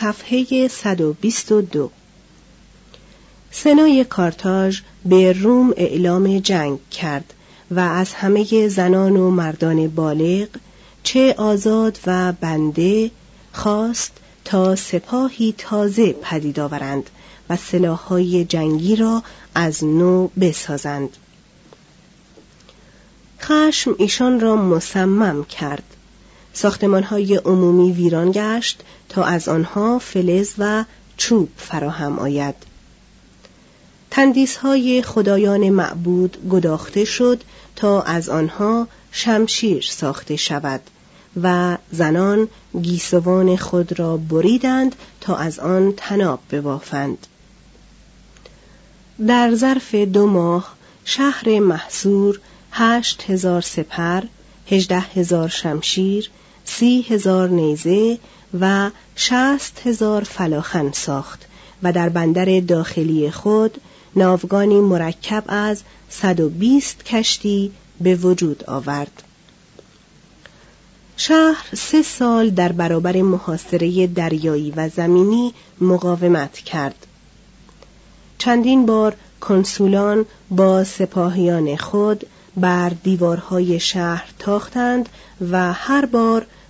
صفحه 122 سنای کارتاژ به روم اعلام جنگ کرد و از همه زنان و مردان بالغ چه آزاد و بنده خواست تا سپاهی تازه پدید آورند و سلاحهای جنگی را از نو بسازند. خشم ایشان را مصمم کرد. ساختمانهای عمومی ویران گشت تا از آنها فلز و چوب فراهم آید. تندیس های خدایان معبود گداخته شد تا از آنها شمشیر ساخته شود و زنان گیسوان خود را بریدند تا از آن تناب ببافند. در ظرف دو ماه شهر محصور هشت هزار سپر هجده هزار شمشیر سی هزار نیزه و شست هزار فلاخن ساخت و در بندر داخلی خود ناوگانی مرکب از 120 کشتی به وجود آورد. شهر سه سال در برابر محاصره دریایی و زمینی مقاومت کرد. چندین بار کنسولان با سپاهیان خود بر دیوارهای شهر تاختند و هر بار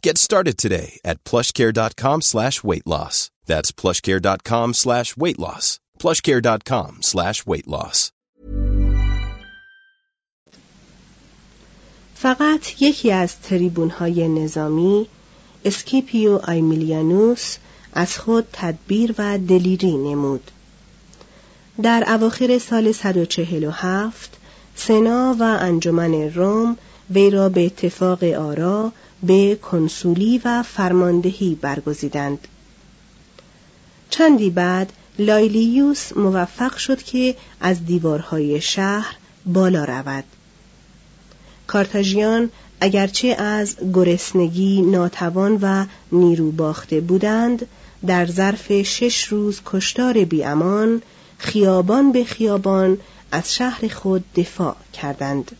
Get started today at plushcare.com slash weight loss. That's plushcare.com slash weight loss. plushcare.com slash weight loss. فقط یکی از تریبون های نظامی اسکیپیو آیمیلیانوس از خود تدبیر و دلیری نمود. در اواخر سال 147 سنا و انجمن روم وی را به اتفاق آرا به کنسولی و فرماندهی برگزیدند. چندی بعد لایلیوس موفق شد که از دیوارهای شهر بالا رود. کارتاژیان اگرچه از گرسنگی ناتوان و نیرو باخته بودند در ظرف شش روز کشتار بیامان خیابان به خیابان از شهر خود دفاع کردند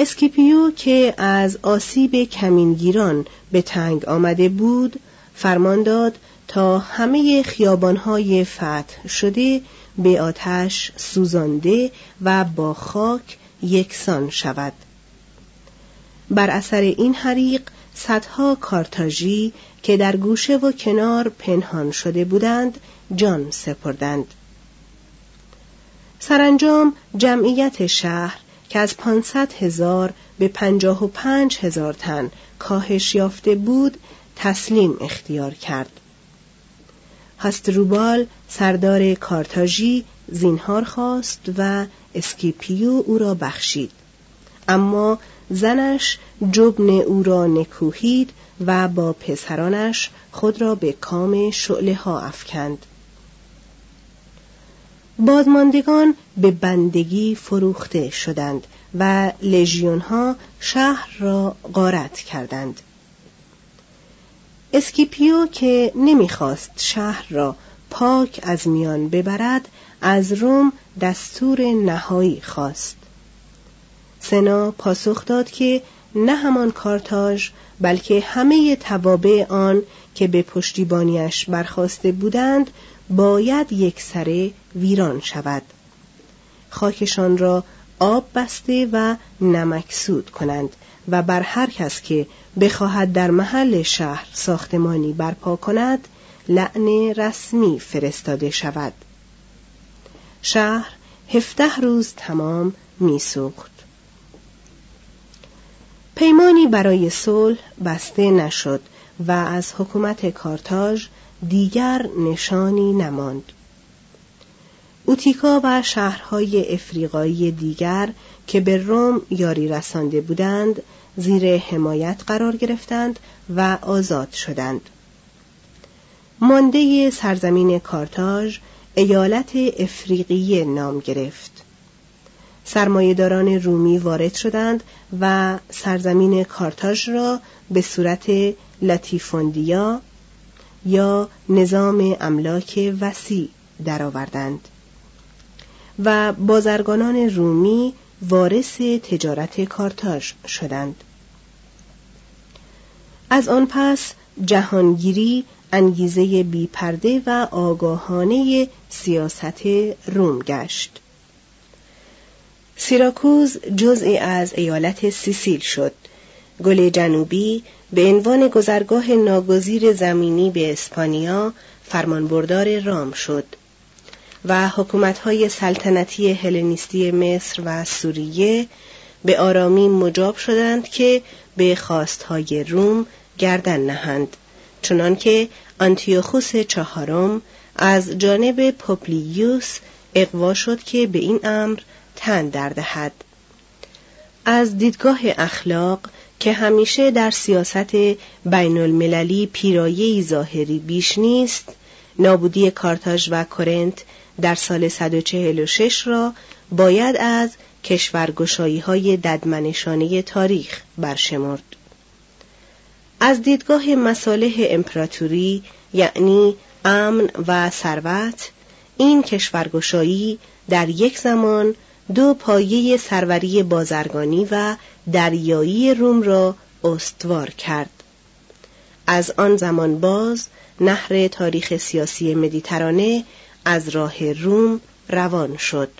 اسکیپیو که از آسیب کمینگیران به تنگ آمده بود فرمان داد تا همه خیابانهای فتح شده به آتش سوزانده و با خاک یکسان شود. بر اثر این حریق صدها کارتاژی که در گوشه و کنار پنهان شده بودند جان سپردند. سرانجام جمعیت شهر که از پانصد هزار به پنجاه و پنج هزار تن کاهش یافته بود تسلیم اختیار کرد. هستروبال سردار کارتاژی زینهار خواست و اسکیپیو او را بخشید. اما زنش جبن او را نکوهید و با پسرانش خود را به کام شعله ها افکند. بازماندگان به بندگی فروخته شدند و لژیون ها شهر را غارت کردند. اسکیپیو که نمی‌خواست شهر را پاک از میان ببرد از روم دستور نهایی خواست. سنا پاسخ داد که نه همان کارتاژ بلکه همه توابع آن که به پشتیبانیش برخواسته بودند باید یک سره ویران شود. خاکشان را آب بسته و نمکسود کنند و بر هر کس که بخواهد در محل شهر ساختمانی برپا کند لعن رسمی فرستاده شود. شهر هفته روز تمام میسوخت پیمانی برای صلح بسته نشد. و از حکومت کارتاژ دیگر نشانی نماند. اوتیکا و شهرهای افریقایی دیگر که به روم یاری رسانده بودند زیر حمایت قرار گرفتند و آزاد شدند. مانده سرزمین کارتاژ ایالت افریقیه نام گرفت. سرمایهداران رومی وارد شدند و سرزمین کارتاژ را به صورت لاتیفوندیا یا نظام املاک وسیع درآوردند. و بازرگانان رومی وارث تجارت کارتاژ شدند. از آن پس جهانگیری انگیزه بیپرده و آگاهانه سیاست روم گشت. سیراکوز جزئی از ایالت سیسیل شد. گل جنوبی به عنوان گذرگاه ناگزیر زمینی به اسپانیا فرمانبردار رام شد و حکومتهای سلطنتی هلنیستی مصر و سوریه به آرامی مجاب شدند که به خواستهای روم گردن نهند چنانکه آنتیوخوس چهارم از جانب پوپلیوس اقوا شد که به این امر تن در دهد. از دیدگاه اخلاق که همیشه در سیاست بین المللی پیرایه ظاهری بیش نیست نابودی کارتاژ و کرنت در سال 146 را باید از کشورگشایی های ددمنشانه تاریخ برشمرد. از دیدگاه مصالح امپراتوری یعنی امن و ثروت این کشورگشایی در یک زمان دو پایه سروری بازرگانی و دریایی روم را استوار کرد. از آن زمان باز نهر تاریخ سیاسی مدیترانه از راه روم روان شد.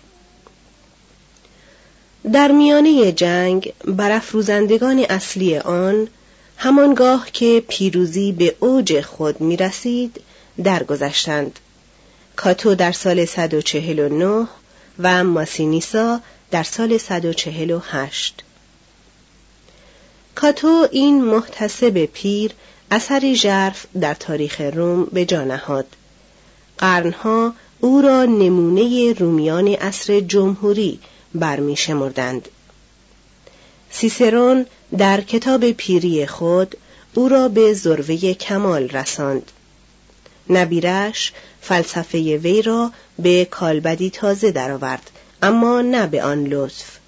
در میانه جنگ برافروزندگان اصلی آن همانگاه که پیروزی به اوج خود می رسید درگذشتند. کاتو در سال 149 و ماسینیسا در سال 148 کاتو این محتسب پیر اثری ژرف در تاریخ روم به جا نهاد. قرنها او را نمونه رومیان عصر جمهوری برمیشمردند. سیسرون در کتاب پیری خود او را به ذروه کمال رساند. نبیرش فلسفه وی را به کالبدی تازه درآورد اما نه به آن لطف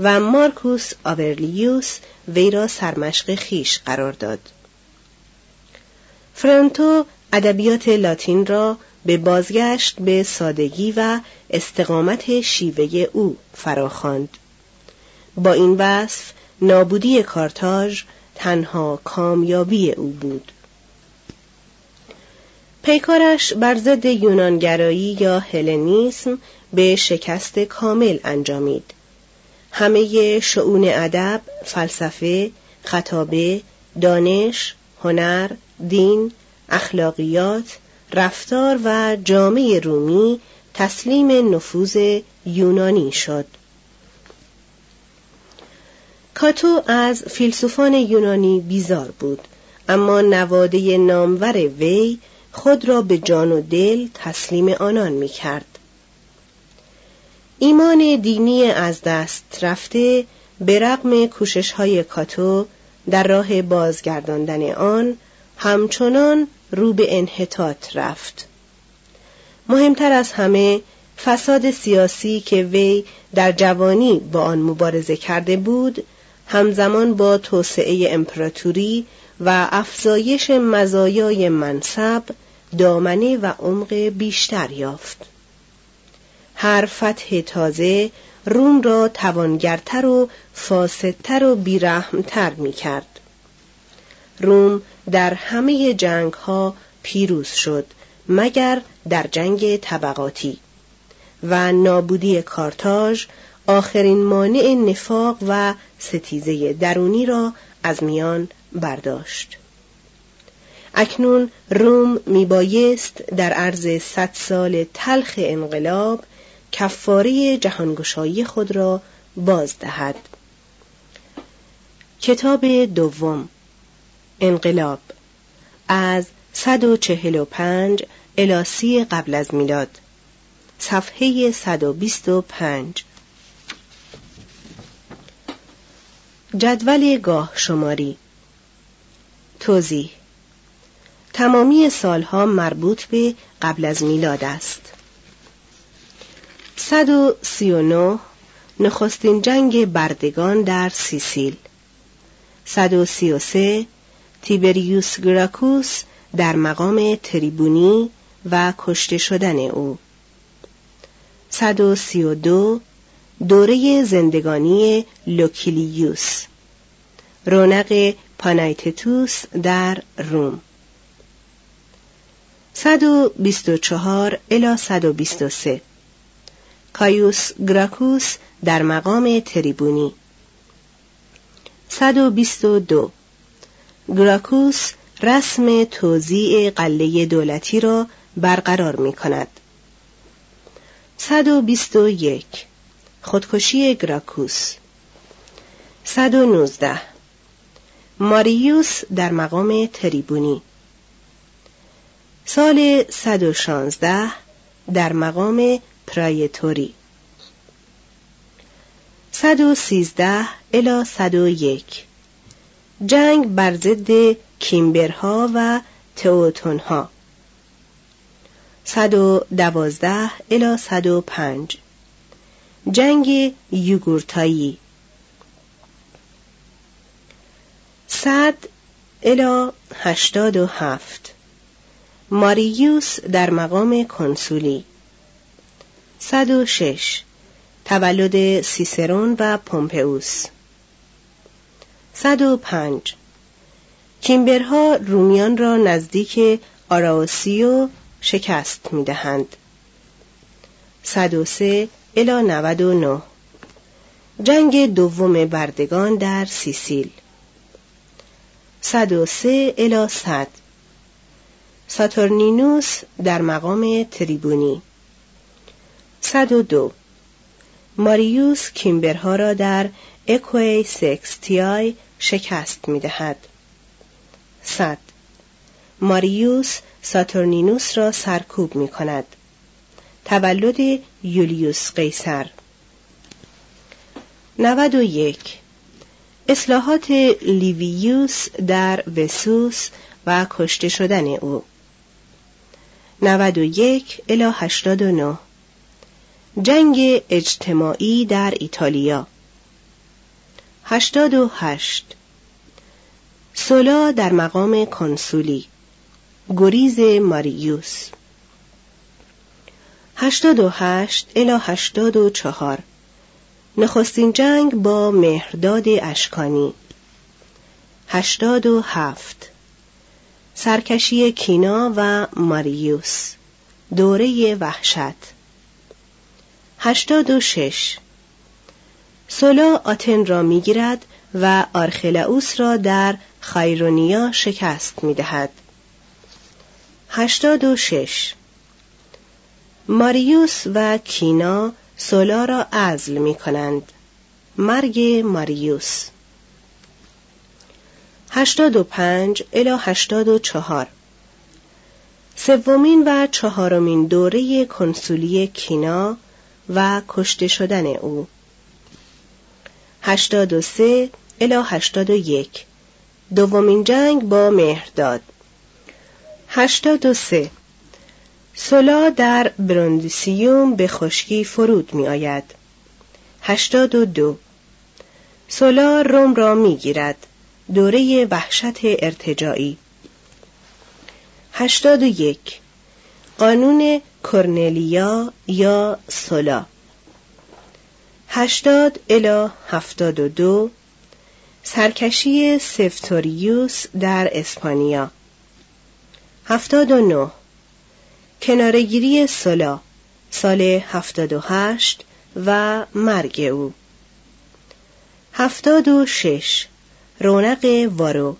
و مارکوس آورلیوس وی را سرمشق خیش قرار داد. فرانتو ادبیات لاتین را به بازگشت به سادگی و استقامت شیوه او فراخواند. با این وصف نابودی کارتاژ تنها کامیابی او بود. پیکارش بر ضد یونانگرایی یا هلنیسم به شکست کامل انجامید. همه شعون ادب، فلسفه، خطابه، دانش، هنر، دین، اخلاقیات، رفتار و جامعه رومی تسلیم نفوذ یونانی شد. کاتو از فیلسوفان یونانی بیزار بود اما نواده نامور وی خود را به جان و دل تسلیم آنان می کرد. ایمان دینی از دست رفته به رغم کوشش های کاتو در راه بازگرداندن آن همچنان رو به انحطاط رفت. مهمتر از همه فساد سیاسی که وی در جوانی با آن مبارزه کرده بود همزمان با توسعه امپراتوری و افزایش مزایای منصب دامنه و عمق بیشتر یافت هر فتح تازه روم را توانگرتر و فاسدتر و بیرحمتر می کرد. روم در همه جنگ ها پیروز شد مگر در جنگ طبقاتی و نابودی کارتاژ آخرین مانع نفاق و ستیزه درونی را از میان برداشت. اکنون روم میبایست در عرض صد سال تلخ انقلاب کفاره جهانگشایی خود را باز دهد. کتاب دوم انقلاب از 145 الاسی قبل از میلاد صفحه 125 جدول گاه شماری توضیح. تمامی سالها مربوط به قبل از میلاد است. 139 نخستین جنگ بردگان در سیسیل. 133 تیبریوس گراکوس در مقام تریبونی و کشته شدن او. 132 دوره زندگانی لوکیلیوس. رونق پانایتتوس در روم. 124 الی 123 کایوس گراکوس در مقام تریبونی. 122 گراکوس رسم توزیع قله دولتی را برقرار می کند. 121 خودکشی گراکوس. 119 ماریوس در مقام تریبونی. سال 116 در مقام پرایتوری. 113 الی 101 جنگ بر ضد کیمبرها و تئوتونها. 112 الی 105 جنگ یوگورتایی. صد الی هشتاد و هفت. ماریوس در مقام کنسولی. صد و شش. تولد سیسرون و پومپئوس. صد و پنج. کیمبرها رومیان را نزدیک آراوسیو شکست می‌دهند. صد و سه الی نود جنگ دوم بردگان در سیسیل. صد و سه الی صد. ساتورنینوس در مقام تریبونی. صد و دو. ماریوس کیمبرها را در اکوی سکستیای شکست می دهد. صد. ماریوس ساتورنینوس را سرکوب می کند. تولد یولیوس قیصر. 91 اصلاحات لیویوس در وسوس و کشته شدن او. 91 الی 89 جنگ اجتماعی در ایتالیا. هشتاد و هشت. سولا در مقام کنسولی. گریز ماریوس. هشتاد و هشت الی هشتاد و چهار. نخستین جنگ با مهرداد اشکانی. هشتاد و هفت. سرکشی کینا و ماریوس. دوره وحشت. هشتاد و شش. سولا آتن را می‌گیرد و آرخلاوس را در خایرونیا شکست می‌دهد. هشتاد و شش. ماریوس و کینا سولا را عزل می کنند. مرگ ماریوس. هشتاد و پنج الی هشتاد و چهار. سومین و چهارمین دوره کنسولی کینا و کشته شدن او. هشتاد و سه الی هشتاد و یک. دومین جنگ با مهرداد. هشتاد و سه سولا در برندیسیوم به خشکی فرود می آید. هشتاد و دو. سولا روم را می گیرد. دوره وحشت و یک. قانون کرنلیا یا سولا هشتاد الا هفتاد و دو. سرکشی سفتوریوس در اسپانیا. هفتاد و نه. کنارگیری سولا سال هفتاد و هشت و مرگ او. هفتاد و شش رونق وارو.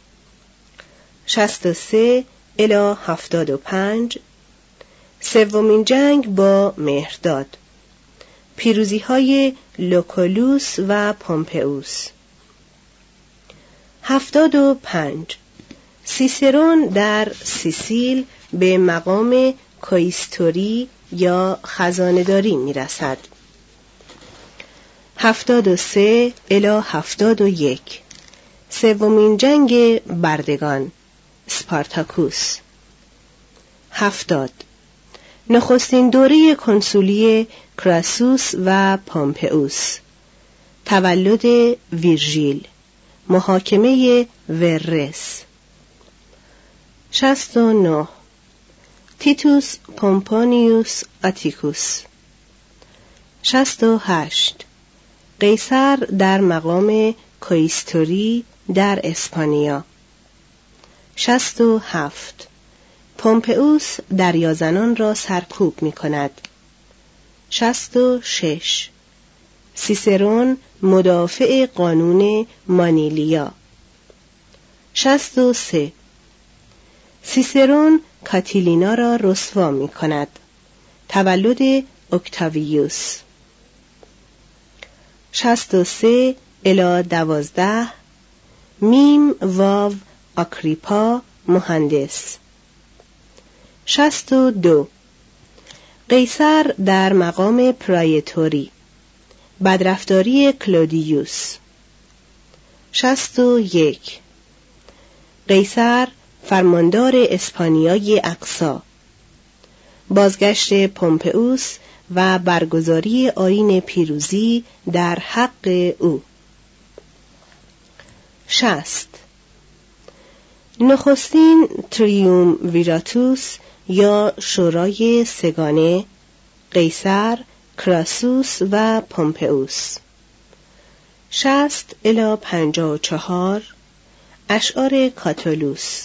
شست و سه الا هفتاد و پنج سومین جنگ با مهرداد. پیروزی های لوکولوس و پومپئوس. هفتاد و پنج سیسرون در سیسیل به مقام کویستوری یا خزانداری می رسد. هفتاد و سه الی هفتاد و یک. سومین جنگ بردگان سپارتاکوس. هفتاد. نخستین دوره کنسولی کراسوس و پومپئوس تولد ویرژیل. محاکمه ورس. شست و نه. تیتوس پومپونیوس آتیکوس شست و هشت. قیصر در مقام کویستوری در اسپانیا. شست و هفت. پومپئوس دریازنان را سرکوب می کند شست و شش. سیسرون مدافع قانون مانیلیا. شست و سه. سیسرون کاتیلینا را رسوا می کند تولد اکتاویوس. شست و سه الا دوازده میم واو آکریپا مهندس. شست و دو قیصر در مقام پرایتوری. بدرفتاری کلودیوس. شست و یک قیصر فرماندار اسپانیای اقصا. بازگشت پومپئوس و برگزاری آین پیروزی در حق او. شست. نخستین تریوم ویراتوس یا شورای سگانه قیصر کراسوس و پومپئوس. شست الا پنجا و چهار اشعار کاتولوس.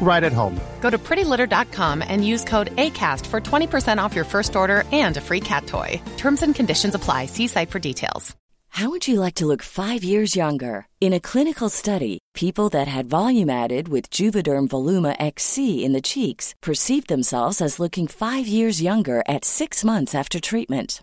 right at home. Go to prettylitter.com and use code ACAST for 20% off your first order and a free cat toy. Terms and conditions apply. See site for details. How would you like to look five years younger? In a clinical study, people that had volume added with Juvederm Voluma XC in the cheeks perceived themselves as looking five years younger at six months after treatment.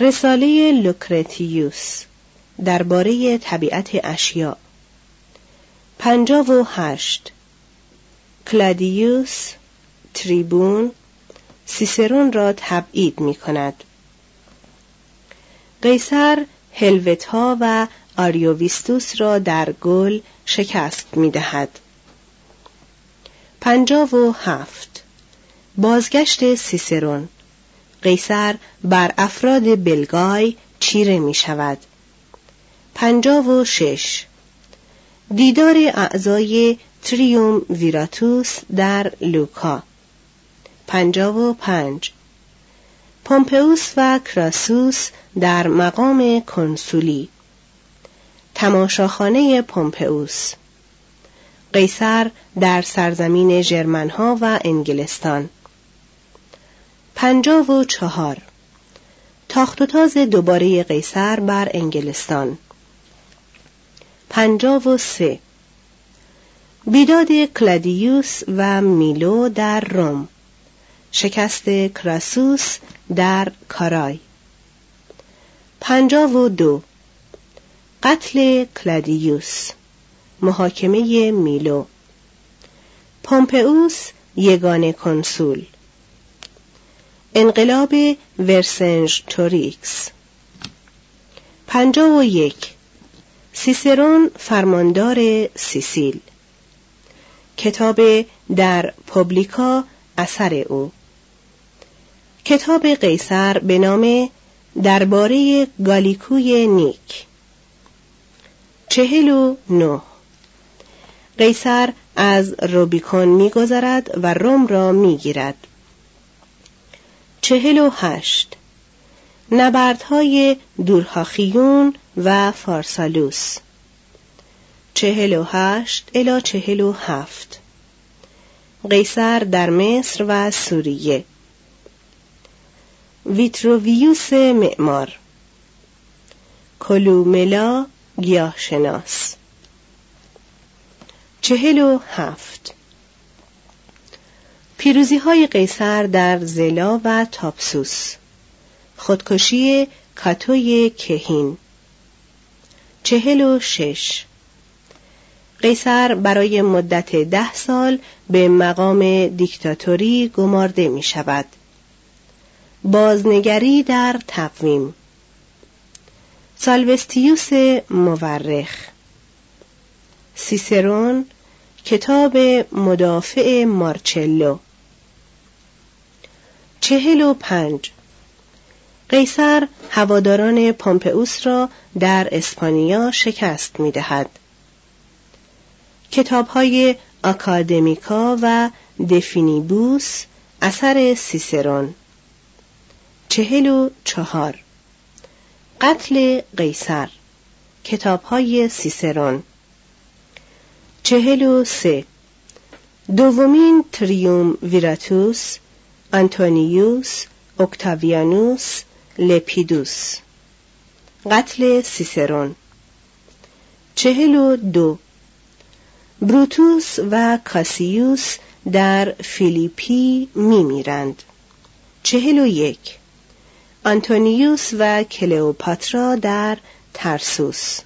رساله لوکرتیوس درباره طبیعت اشیا. پنجاه و هشت. کلادیوس تریبون سیسرون را تبعید می کند قیصر هلوتی‌ها و آریوویستوس را در گل شکست می دهد. پنجاه و هفت. بازگشت سیسرون. قیصر بر افراد بلگای چیره می شود. پنجاب و شش. دیدار اعضای تریوم ویراتوس در لوکا. پنجاب و پنج. پومپئوس و کراسوس در مقام کنسولی. تماشاخانه پومپئوس. قیصر در سرزمین ژرمنها و انگلستان. پنجاه و چهار. تاخت و تاز دوباره قیصر بر انگلستان. پنجاه و سه. بیداد کلادیوس و میلو در روم. شکست کراسوس در کارای. پنجاه و دو. قتل کلادیوس. محاکمه میلو. پومپئوس یگانه کنسول. انقلاب ورسنژتوریکس پنجاه و یک. سیسرون فرماندار سیسیل. کتاب De re publica اثر او. کتاب قیصر به نام درباره گالیکوی نیک. چهل و نه. قیصر از روبیکون میگذرد و روم را می‌گیرد. چهل و هشت. نبردهای دورهاخیون و فارسالوس. چهل و هشت الا چهل و هفت. قیصر در مصر و سوریه. ویتروویوس معمار. کلوملا گیاهشناس. چهل و هفت. پیروزی های قیصر در زلا و تاپسوس خودکشی کاتوی کهین. چهل و شش. قیصر برای مدت ده سال به مقام دیکتاتوری گمارده می شود. بازنگری در تقویم. سالوستیوس مورخ. سیسرون کتاب مدافع مارچلو. چهل و پنج. قیصر هواداران پومپئوس را در اسپانیا شکست می دهد. کتاب های آکادمیکا و دفینیبوس اثر سیسرون. چهل و چهار. قتل قیصر. کتاب های سیسرون. چهل و سه. دومین تریوم ویراتوس آنتونیوس اکتاویانوس لپیدوس قتل سیسرون چهل و دو بروتوس و کاسیوس در فیلیپی می میرند. چهل و یک. آنتونیوس و کلئوپاترا در ترسوس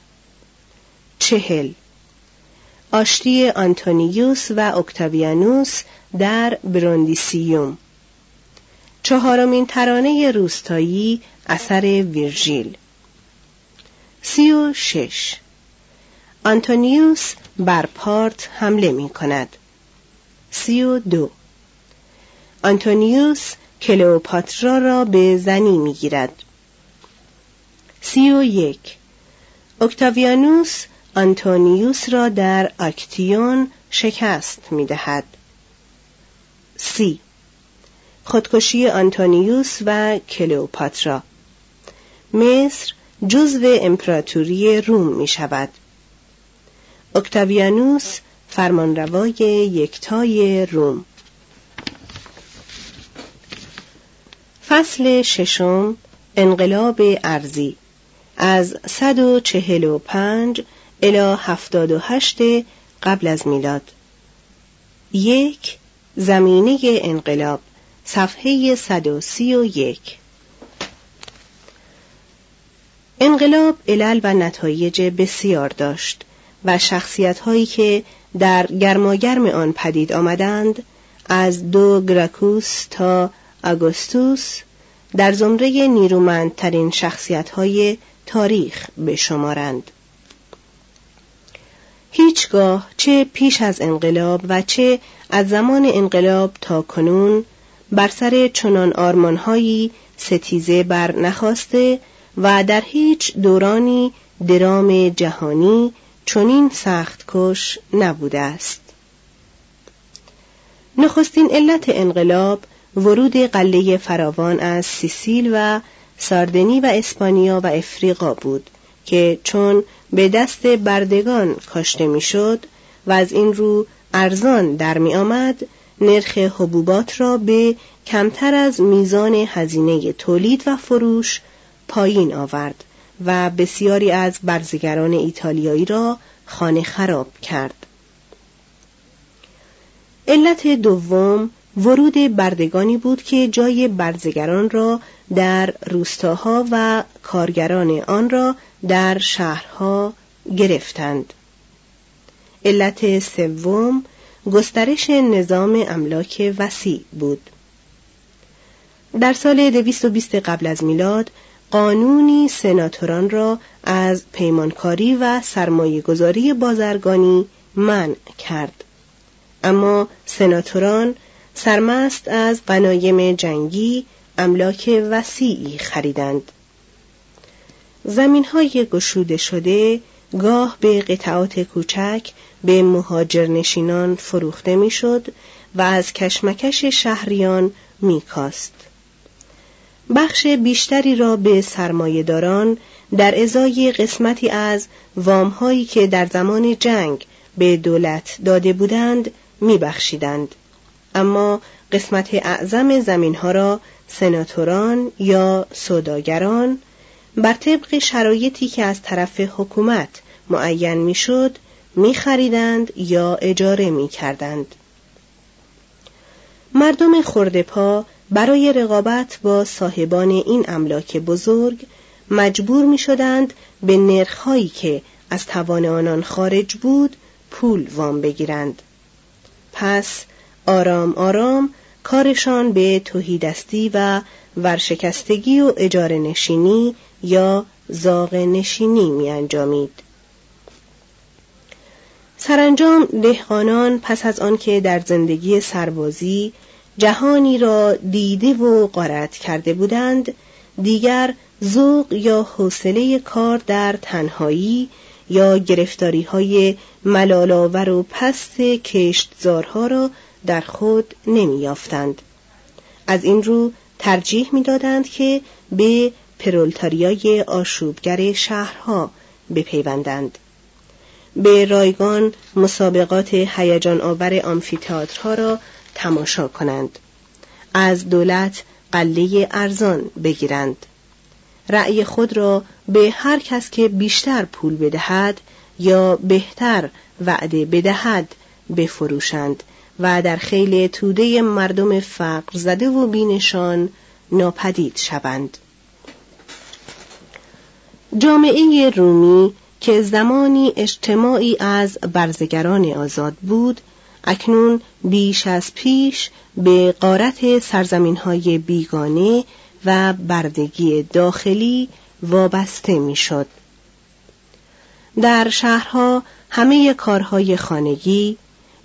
چهل آشتی آنتونیوس و اکتاویانوس در بروندیسیوم چهارمین ترانه روستایی اثر ویرژیل. سی و شش. آنتونیوس بر پارت حمله می کند. سی و دو. آنتونیوس کلئوپاترا را به زنی می گیرد. سی و یک. اکتاویانوس آنتونیوس را در اکتیون شکست می دهد. سی. خودکشی آنتونیوس و کلئوپاترا. مصر جزو امپراتوری روم می شود اکتاویانوس فرمانروای یکتای روم. فصل ششم انقلاب ارزی از 145 الی 78 قبل از میلاد. یک زمینه انقلاب. صفحه 131 انقلاب علل و نتایج بسیار داشت و شخصیت هایی که در گرماگرم آن پدید آمدند از دو گراکوس تا آگوستوس در زمره نیرومندترین شخصیت های تاریخ بشمارند. هیچگاه چه پیش از انقلاب و چه از زمان انقلاب تا کنون بر سر چنان آرمانهایی ستیزه بر نخواسته و در هیچ دورانی درام جهانی چنین سخت کش نبوده است. نخستین علت انقلاب ورود قله فراوان از سیسیل و ساردنی و اسپانیا و افریقا بود که چون به دست بردگان کاشته می‌شد و از این رو ارزان در می آمد نرخ حبوبات را به کمتر از میزان هزینه تولید و فروش پایین آورد و بسیاری از برزگران ایتالیایی را خانه خراب کرد. علت دوم ورود بردگانی بود که جای برزگران را در روستاها و کارگران آن را در شهرها گرفتند. علت سوم گسترش نظام املاک وسیع بود. در سال 220 قبل از میلاد قانونی سناتوران را از پیمانکاری و سرمایهگذاری بازرگانی منع کرد. اما سناتوران سرمست از غنایم جنگی املاک وسیعی خریدند. زمین های گشوده شده گاه به قطعات کوچک به مهاجرنشینان فروخته می‌شد و از کشمکش شهریان میکاست. بخش بیشتری را به سرمایهداران در ازای قسمتی از وامهایی که در زمان جنگ به دولت داده بودند میبخشیدند اما قسمت اعظم زمینها را سناتوران یا سوداگران بر طبق شرایطی که از طرف حکومت معین می‌شد میخریدند یا اجاره می‌کردند مردم خردپا برای رقابت با صاحبان این املاک بزرگ مجبور می شدند به نرخهایی که از توان آنان خارج بود پول وام بگیرند. پس آرام آرام کارشان به توهیدستی و ورشکستگی و اجاره نشینی یا زاغ نشینی می انجامید. سرانجام دهقانان پس از آنکه در زندگی سربازی جهانی را دیده و قارت کرده بودند دیگر ذوق یا حوصله کار در تنهایی یا گرفتاری های ملالاور و پست کشتزارها را در خود نمیافتند. از این رو ترجیح می‌دادند که به پرولتاریای آشوبگر شهرها بپیوندند. به رایگان مسابقات هیجان آور آمفیتئاترها را تماشا کنند. از دولت قله ارزان بگیرند. رأی خود را به هر کس که بیشتر پول بدهد یا بهتر وعده بدهد بفروشند و در خیل توده مردم فقر زده و بینشان ناپدید شوند. جامعه رومی که زمانی اجتماعی از برزگران آزاد بود اکنون بیش از پیش به قارت سرزمین های بیگانه و بردگی داخلی وابسته می‌شد. در شهرها همه کارهای خانگی،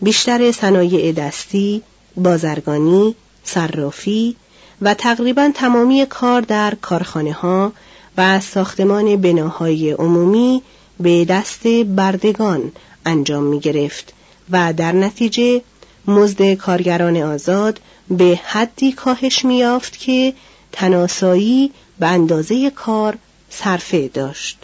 بیشتر صنایع دستی، بازرگانی، صرافی و تقریبا تمامی کار در کارخانه ها و ساختمان بناهای عمومی به دست بردگان انجام می گرفت و در نتیجه مزد کارگران آزاد به حدی کاهش می یافت که تناسایی به اندازه کار صرفه داشت.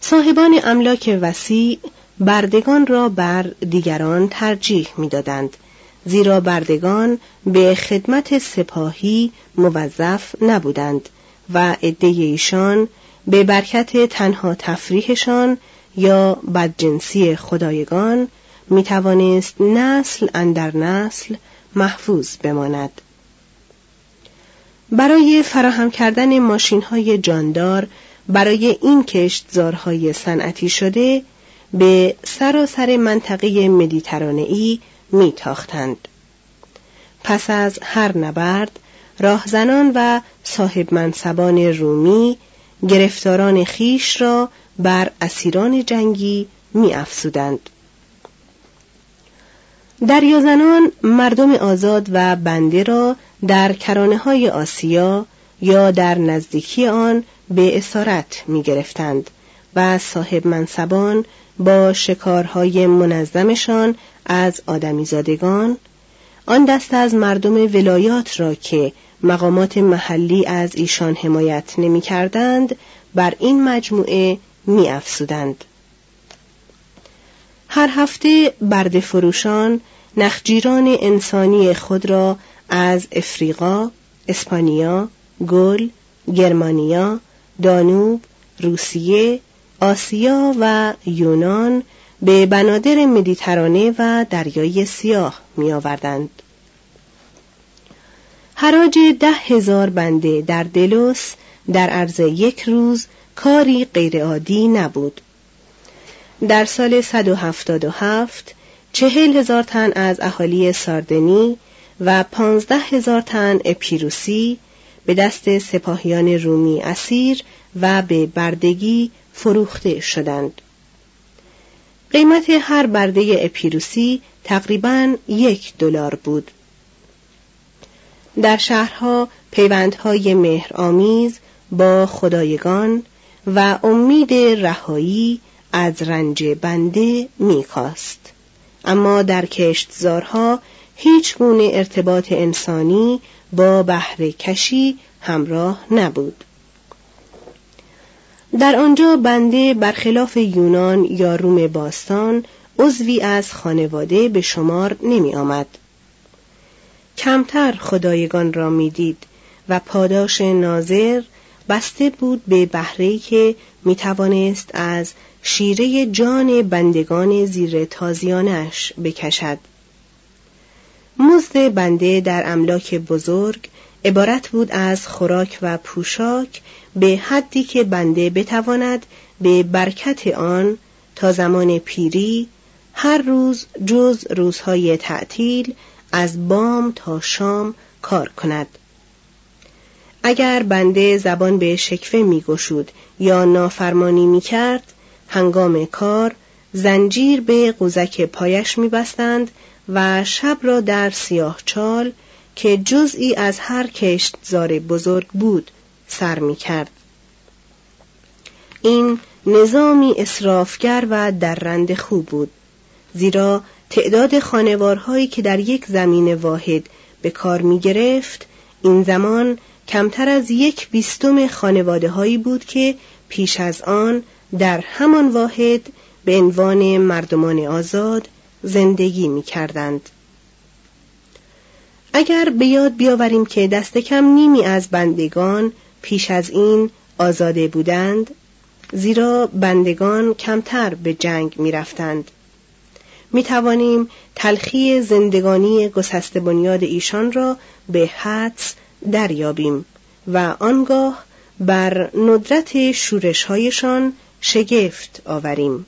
صاحبان املاک وسیع بردگان را بر دیگران ترجیح می‌دادند زیرا بردگان به خدمت سپاهی موظف نبودند و عده ایشان به برکت تنها تفریحشان یا بدجنسی خدایگان می توانست نسل اندر نسل محفوظ بماند. برای فراهم کردن ماشین های جاندار برای این کشتزارهای صنعتی شده به سراسر منطقه مدیترانه ای تاختند. پس از هر نبرد راهزنان و صاحب منصبان رومی گرفتاران خیش را بر اسیران جنگی می افسودند. دریازنان مردم آزاد و بنده را در کرانه های آسیا یا در نزدیکی آن به اسارت می گرفتند و صاحب منصبان با شکارهای منظمشان از آدمیزادگان آن دست از مردم ولایات را که مقامات محلی از ایشان حمایت نمی کردند بر این مجموعه می افسودند. هر هفته برد فروشان نخجیران انسانی خود را از افریقا، اسپانیا، گل، گرمانیا، دانوب، روسیه، آسیا و یونان به بنادر مدیترانه و دریای سیاه می آوردند. حراج ده هزار بنده در دلوس در عرض یک روز کاری غیرعادی نبود. در سال 177 چهل هزار تن از اهالی ساردنی و پانزده هزار تن اپیروسی به دست سپاهیان رومی اسیر و به بردگی فروخته شدند. قیمت هر برده اپیروسی تقریبا یک دلار بود. در شهرها پیوندهای مهرآمیز با خدایگان و امید رهایی از رنج بنده میکاست اما در کشتزارها هیچ گونه ارتباط انسانی با بهره کشی همراه نبود در آنجا بنده برخلاف یونان یا روم باستان عضوی از خانواده به شمار نمی آمد. کمتر خدایگان را می‌دید و پاداش ناظر بسته بود به بهره که می توانست از شیره جان بندگان زیر تازیانش بکشد. مزد بنده در املاک بزرگ عبارت بود از خوراک و پوشاک به حدی که بنده بتواند به برکت آن تا زمان پیری هر روز جز روزهای تعطیل از بام تا شام کار کند اگر بنده زبان به شکفه می گشود یا نافرمانی می کرد هنگام کار زنجیر به قوزک پایش می بستند و شب را در سیاه چال که جزئی از هر کشت زار بزرگ بود سر می کرد. این نظامی اصرافگر و دررند خوب بود زیرا تعداد خانوارهایی که در یک زمین واحد به کار می گرفت این زمان کمتر از یک بیستم خانواده هایی بود که پیش از آن در همان واحد به عنوان مردمان آزاد زندگی می کردند. اگر به یاد بیاوریم که دست کم نیمی از بندگان پیش از این آزاده بودند زیرا بندگان کمتر به جنگ می رفتند. می توانیم تلخی زندگانی گسسته بنیاد ایشان را به حدس دریابیم و آنگاه بر ندرت شورشهایشان شگفت آوریم.